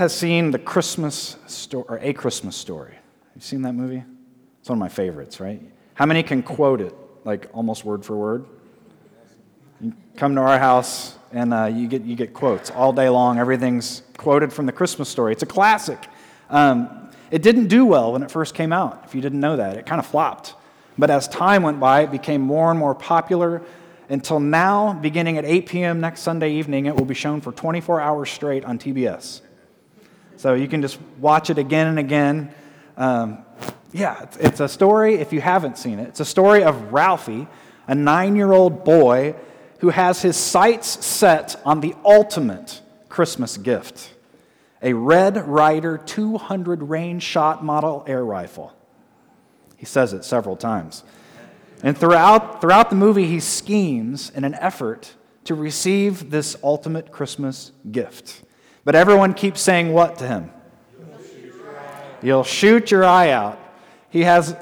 Has seen the Christmas story or a Christmas story? You've seen that movie? It's one of my favorites, right? How many can quote it, like almost word for word? You come to our house and uh, you, get, you get quotes all day long. Everything's quoted from the Christmas story. It's a classic. Um, it didn't do well when it first came out, if you didn't know that. It kind of flopped. But as time went by, it became more and more popular until now, beginning at 8 p.m. next Sunday evening, it will be shown for 24 hours straight on TBS. So you can just watch it again and again. Um, yeah, it's, it's a story, if you haven't seen it, it's a story of Ralphie, a nine year old boy who has his sights set on the ultimate Christmas gift a Red Ryder 200 range shot model air rifle. He says it several times. And throughout, throughout the movie, he schemes in an effort to receive this ultimate Christmas gift. But everyone keeps saying what to him? You'll shoot your eye out. He has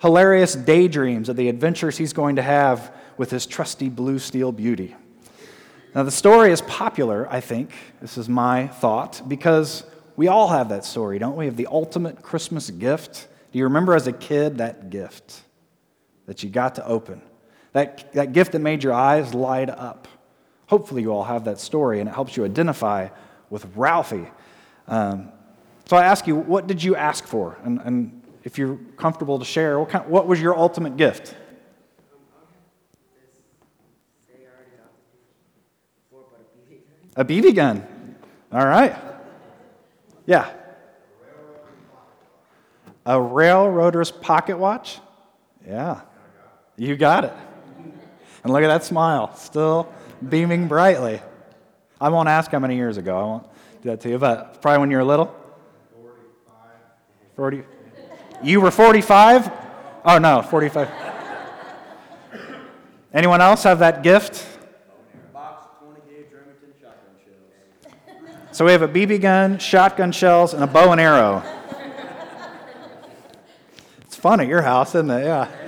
hilarious daydreams of the adventures he's going to have with his trusty blue steel beauty. Now, the story is popular, I think. This is my thought, because we all have that story, don't we? Of the ultimate Christmas gift. Do you remember as a kid that gift that you got to open? That, that gift that made your eyes light up. Hopefully, you all have that story, and it helps you identify with Ralphie. Um, so I ask you, what did you ask for? And, and if you're comfortable to share, what, kind, what was your ultimate gift? A BB gun. All right. Yeah. A railroader's pocket watch? Yeah. You got it. And look at that smile, still beaming brightly. I won't ask how many years ago. I won't do that to you, but probably when you were little? 45. 40. You were 45? Oh, no, 45. Anyone else have that gift? So we have a BB gun, shotgun shells, and a bow and arrow. it's fun at your house, isn't it? Yeah.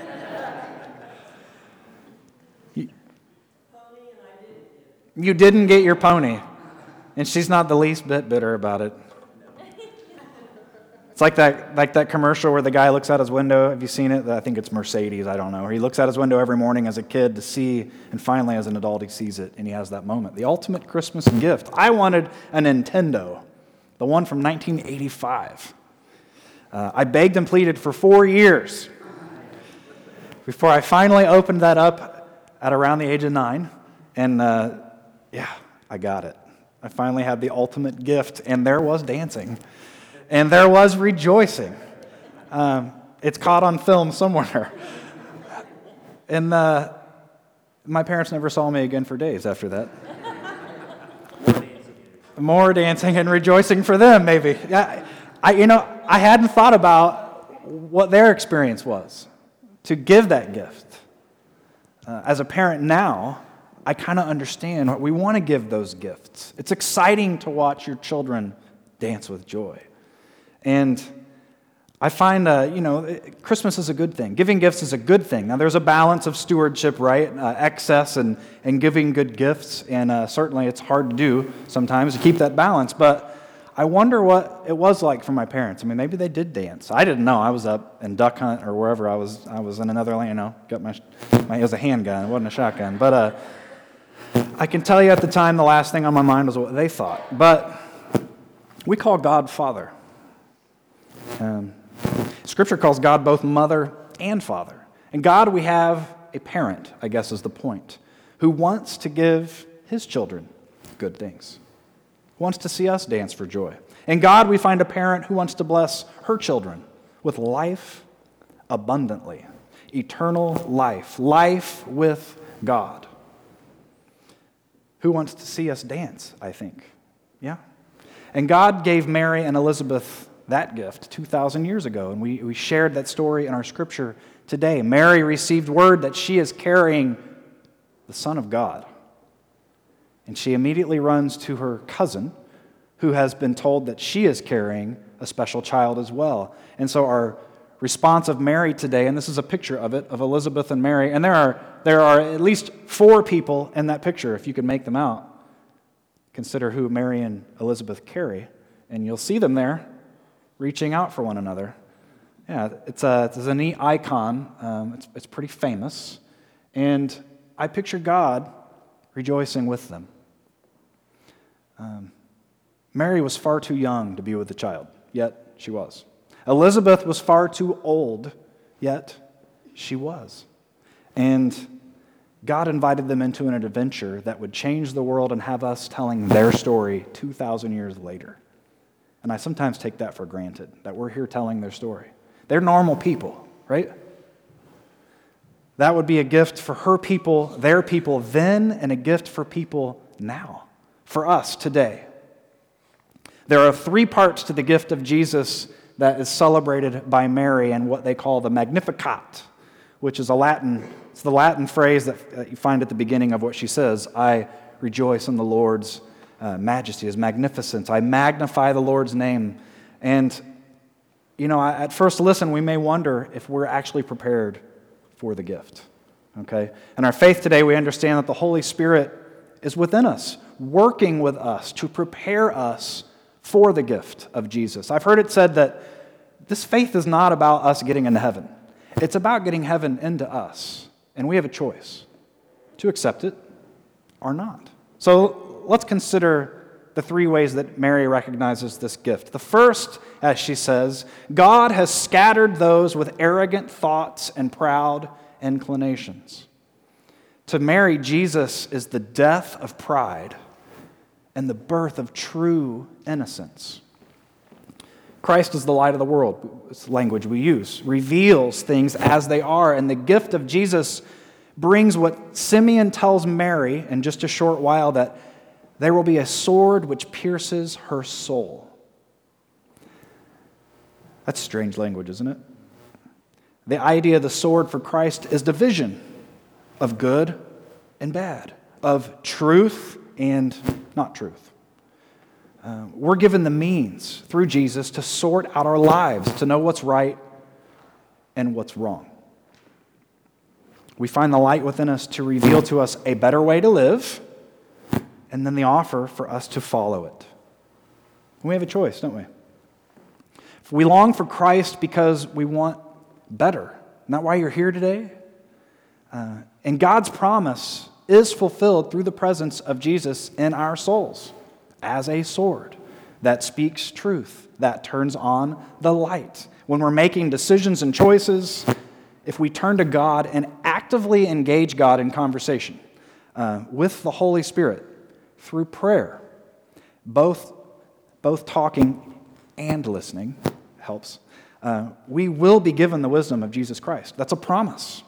You, didn't get your pony. And she's not the least bit bitter about it. It's like that, like that commercial where the guy looks out his window. Have you seen it? I think it's Mercedes. I don't know. He looks out his window every morning as a kid to see, and finally, as an adult, he sees it and he has that moment. The ultimate Christmas gift. I wanted a Nintendo, the one from 1985. Uh, I begged and pleaded for four years before I finally opened that up at around the age of nine. And uh, yeah, I got it. I finally had the ultimate gift, and there was dancing and there was rejoicing. Um, it's caught on film somewhere. And uh, my parents never saw me again for days after that. More dancing and rejoicing for them, maybe. I, I, you know, I hadn't thought about what their experience was to give that gift. Uh, as a parent now, I kind of understand. We want to give those gifts. It's exciting to watch your children dance with joy. And I find, uh, you know, Christmas is a good thing. Giving gifts is a good thing. Now, there's a balance of stewardship, right? Uh, excess and, and giving good gifts. And uh, certainly it's hard to do sometimes to keep that balance. But I wonder what it was like for my parents. I mean, maybe they did dance. I didn't know. I was up in duck hunt or wherever I was. I was in another land, you know, got my, my it was a handgun. It wasn't a shotgun. But uh, I can tell you at the time, the last thing on my mind was what they thought. But we call God Father. Um, scripture calls God both mother and father. And God, we have a parent, I guess is the point, who wants to give his children good things, wants to see us dance for joy. In God, we find a parent who wants to bless her children with life abundantly, eternal life, life with God. Who wants to see us dance, I think? Yeah. And God gave Mary and Elizabeth that gift 2,000 years ago, and we, we shared that story in our scripture today. Mary received word that she is carrying the Son of God. And she immediately runs to her cousin, who has been told that she is carrying a special child as well. And so, our response of Mary today, and this is a picture of it, of Elizabeth and Mary, and there are, there are at least four people in that picture, if you can make them out. Consider who Mary and Elizabeth carry and you'll see them there reaching out for one another. Yeah, it's a, it's a neat icon. Um, it's, it's pretty famous. And I picture God rejoicing with them. Um, Mary was far too young to be with the child, yet she was. Elizabeth was far too old, yet she was. And God invited them into an adventure that would change the world and have us telling their story 2,000 years later. And I sometimes take that for granted, that we're here telling their story. They're normal people, right? That would be a gift for her people, their people then, and a gift for people now, for us today. There are three parts to the gift of Jesus that is celebrated by Mary and what they call the Magnificat, which is a Latin, it's the Latin phrase that you find at the beginning of what she says I rejoice in the Lord's uh, majesty, his magnificence. I magnify the Lord's name. And, you know, at first listen, we may wonder if we're actually prepared for the gift. Okay? In our faith today, we understand that the Holy Spirit is within us, working with us to prepare us for the gift of Jesus. I've heard it said that this faith is not about us getting into heaven, it's about getting heaven into us. And we have a choice to accept it or not. So let's consider the three ways that Mary recognizes this gift. The first, as she says, God has scattered those with arrogant thoughts and proud inclinations. To Mary, Jesus is the death of pride and the birth of true innocence. Christ is the light of the world, it's the language we use, reveals things as they are, and the gift of Jesus brings what Simeon tells Mary in just a short while that there will be a sword which pierces her soul. That's strange language, isn't it? The idea of the sword for Christ is division of good and bad, of truth and not truth. Uh, we're given the means through Jesus to sort out our lives, to know what's right and what's wrong. We find the light within us to reveal to us a better way to live, and then the offer for us to follow it. We have a choice, don't we? If we long for Christ because we want better. Not why you're here today. Uh, and God's promise is fulfilled through the presence of Jesus in our souls as a sword that speaks truth, that turns on the light. When we're making decisions and choices, if we turn to God and actively engage God in conversation uh, with the Holy Spirit through prayer, both, both talking and listening helps, uh, we will be given the wisdom of Jesus Christ. That's a promise.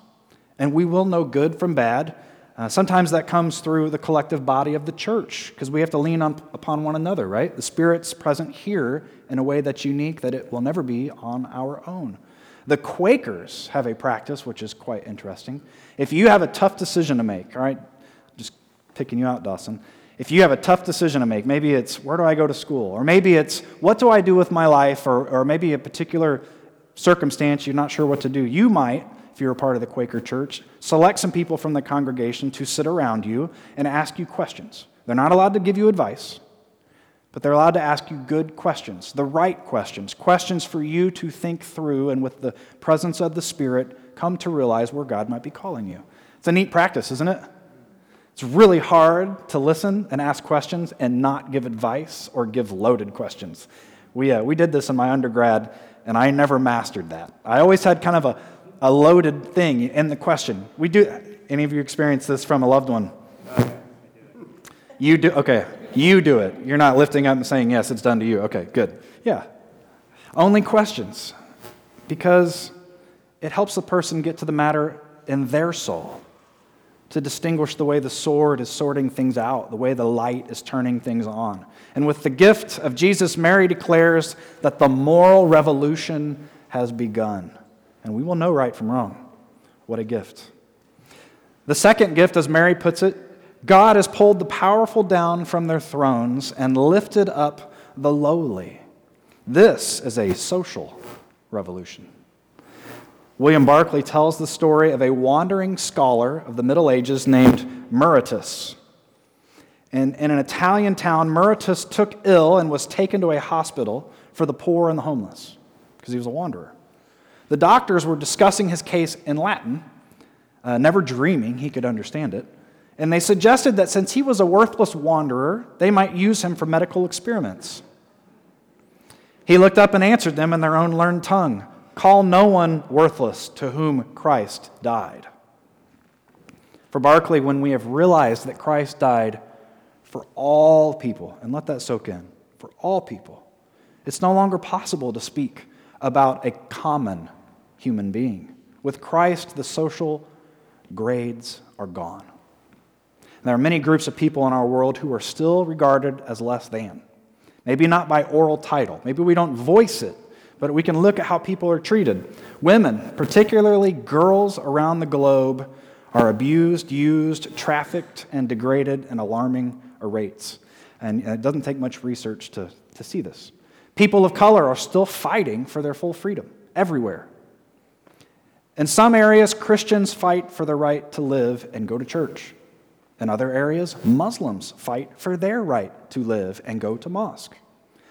And we will know good from bad. Uh, sometimes that comes through the collective body of the church because we have to lean on, upon one another, right? The Spirit's present here in a way that's unique that it will never be on our own. The Quakers have a practice which is quite interesting. If you have a tough decision to make, all right, just picking you out, Dawson. If you have a tough decision to make, maybe it's where do I go to school? Or maybe it's what do I do with my life? Or, or maybe a particular circumstance you're not sure what to do. You might, if you're a part of the Quaker church, select some people from the congregation to sit around you and ask you questions. They're not allowed to give you advice, but they're allowed to ask you good questions, the right questions, questions for you to think through and with the presence of the Spirit come to realize where God might be calling you. It's a neat practice, isn't it? It's really hard to listen and ask questions and not give advice or give loaded questions. We, uh, we did this in my undergrad, and I never mastered that. I always had kind of a, a loaded thing in the question. We do, any of you experience this from a loved one? You do, okay. You do it. You're not lifting up and saying, yes, it's done to you. Okay, good. Yeah. Only questions because it helps the person get to the matter in their soul to distinguish the way the sword is sorting things out, the way the light is turning things on. And with the gift of Jesus, Mary declares that the moral revolution has begun. And we will know right from wrong. What a gift. The second gift, as Mary puts it, God has pulled the powerful down from their thrones and lifted up the lowly. This is a social revolution. William Barclay tells the story of a wandering scholar of the Middle Ages named Muretus. In, in an Italian town, Muretus took ill and was taken to a hospital for the poor and the homeless because he was a wanderer. The doctors were discussing his case in Latin, uh, never dreaming he could understand it, and they suggested that since he was a worthless wanderer, they might use him for medical experiments. He looked up and answered them in their own learned tongue Call no one worthless to whom Christ died. For Barclay, when we have realized that Christ died for all people, and let that soak in, for all people, it's no longer possible to speak about a common human being. With Christ, the social grades are gone. And there are many groups of people in our world who are still regarded as less than. Maybe not by oral title, maybe we don't voice it, but we can look at how people are treated. Women, particularly girls around the globe, are abused, used, trafficked, and degraded in alarming rates. And it doesn't take much research to, to see this. People of color are still fighting for their full freedom everywhere. In some areas, Christians fight for the right to live and go to church. In other areas, Muslims fight for their right to live and go to mosque.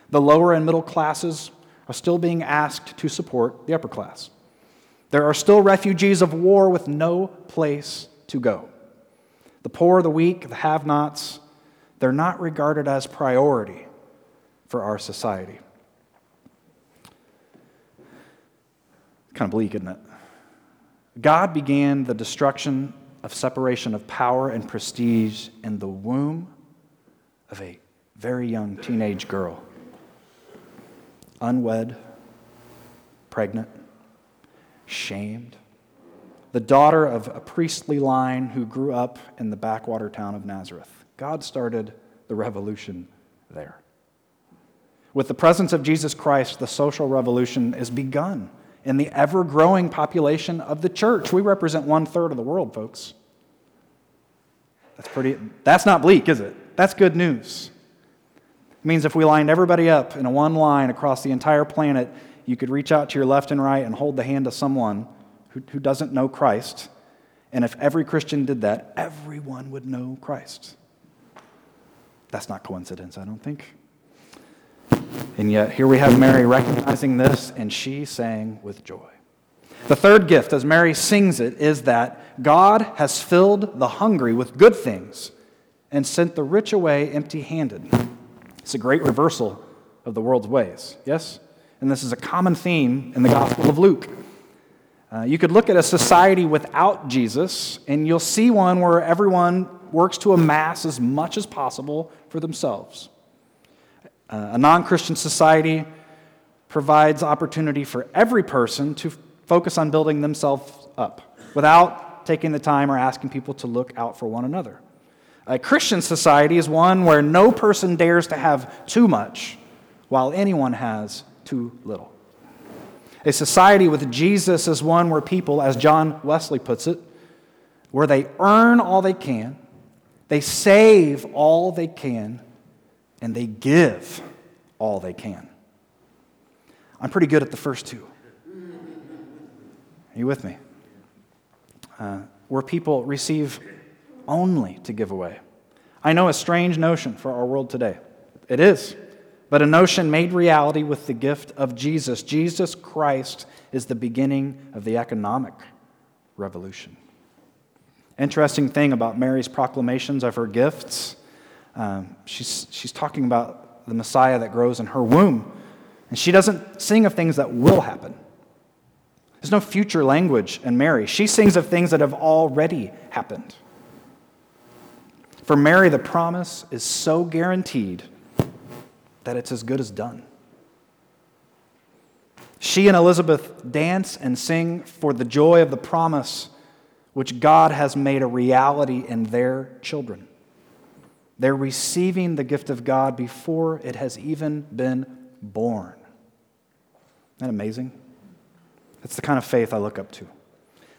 The lower and middle classes are still being asked to support the upper class. There are still refugees of war with no place to go. The poor, the weak, the have nots, they're not regarded as priority for our society. It's kind of bleak, isn't it? God began the destruction of separation of power and prestige in the womb of a very young teenage girl, unwed, pregnant, shamed, the daughter of a priestly line who grew up in the backwater town of Nazareth. God started the revolution there. With the presence of Jesus Christ, the social revolution is begun in the ever growing population of the church. We represent one third of the world, folks. That's pretty, that's not bleak, is it? That's good news. It means if we lined everybody up in a one line across the entire planet, you could reach out to your left and right and hold the hand of someone who, who doesn't know Christ. And if every Christian did that, everyone would know Christ. That's not coincidence, I don't think. And yet, here we have Mary recognizing this, and she sang with joy. The third gift, as Mary sings it, is that God has filled the hungry with good things and sent the rich away empty handed. It's a great reversal of the world's ways, yes? And this is a common theme in the Gospel of Luke. Uh, you could look at a society without Jesus, and you'll see one where everyone works to amass as much as possible for themselves. Uh, a non Christian society provides opportunity for every person to focus on building themselves up without taking the time or asking people to look out for one another. A Christian society is one where no person dares to have too much while anyone has too little. A society with Jesus is one where people, as John Wesley puts it, where they earn all they can, they save all they can, and they give all they can. I'm pretty good at the first two. Are you with me? Uh, where people receive only to give away. I know a strange notion for our world today. It is, but a notion made reality with the gift of Jesus. Jesus Christ is the beginning of the economic revolution. Interesting thing about Mary's proclamations of her gifts, um, she's, she's talking about the Messiah that grows in her womb. And she doesn't sing of things that will happen. There's no future language in Mary. She sings of things that have already happened. For Mary, the promise is so guaranteed that it's as good as done. She and Elizabeth dance and sing for the joy of the promise which God has made a reality in their children. They're receiving the gift of God before it has even been born. Isn't that amazing? That's the kind of faith I look up to.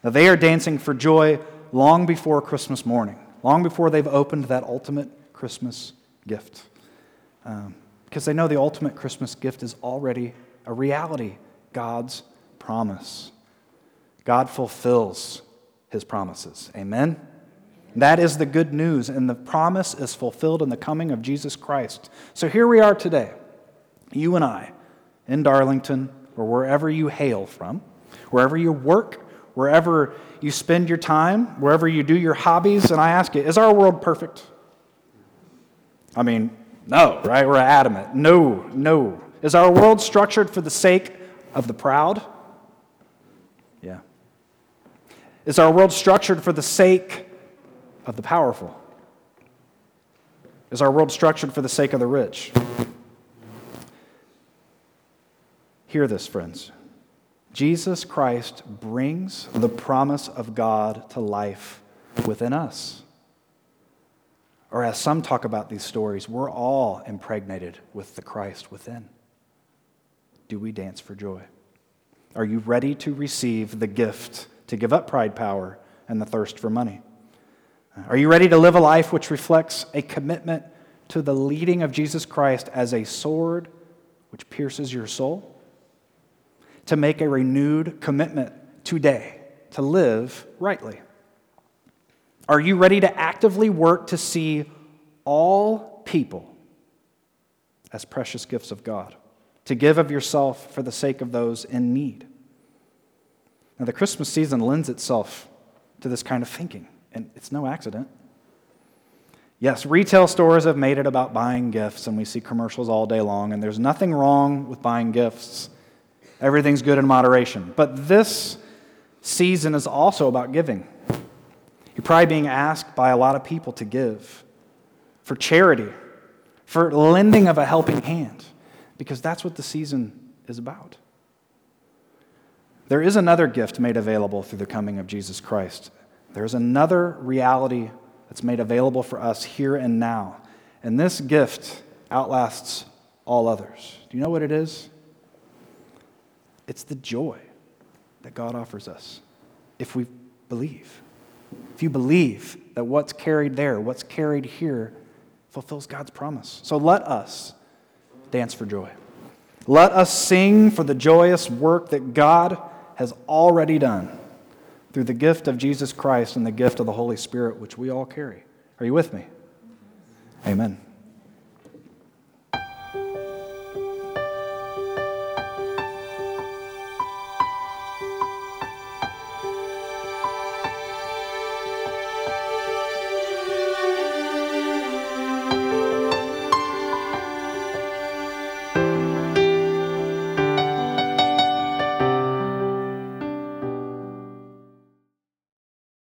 Now, they are dancing for joy long before Christmas morning, long before they've opened that ultimate Christmas gift. Um, because they know the ultimate Christmas gift is already a reality God's promise. God fulfills his promises. Amen? That is the good news, and the promise is fulfilled in the coming of Jesus Christ. So here we are today, you and I, in Darlington, or wherever you hail from, wherever you work, wherever you spend your time, wherever you do your hobbies. And I ask you, is our world perfect? I mean, no, right? We're adamant. No, no. Is our world structured for the sake of the proud? Yeah. Is our world structured for the sake of the powerful? Is our world structured for the sake of the rich? Hear this, friends. Jesus Christ brings the promise of God to life within us. Or, as some talk about these stories, we're all impregnated with the Christ within. Do we dance for joy? Are you ready to receive the gift to give up pride, power, and the thirst for money? Are you ready to live a life which reflects a commitment to the leading of Jesus Christ as a sword which pierces your soul? To make a renewed commitment today to live rightly? Are you ready to actively work to see all people as precious gifts of God? To give of yourself for the sake of those in need? Now, the Christmas season lends itself to this kind of thinking, and it's no accident. Yes, retail stores have made it about buying gifts, and we see commercials all day long, and there's nothing wrong with buying gifts. Everything's good in moderation. But this season is also about giving. You're probably being asked by a lot of people to give for charity, for lending of a helping hand, because that's what the season is about. There is another gift made available through the coming of Jesus Christ. There's another reality that's made available for us here and now. And this gift outlasts all others. Do you know what it is? It's the joy that God offers us if we believe. If you believe that what's carried there, what's carried here, fulfills God's promise. So let us dance for joy. Let us sing for the joyous work that God has already done through the gift of Jesus Christ and the gift of the Holy Spirit, which we all carry. Are you with me? Amen.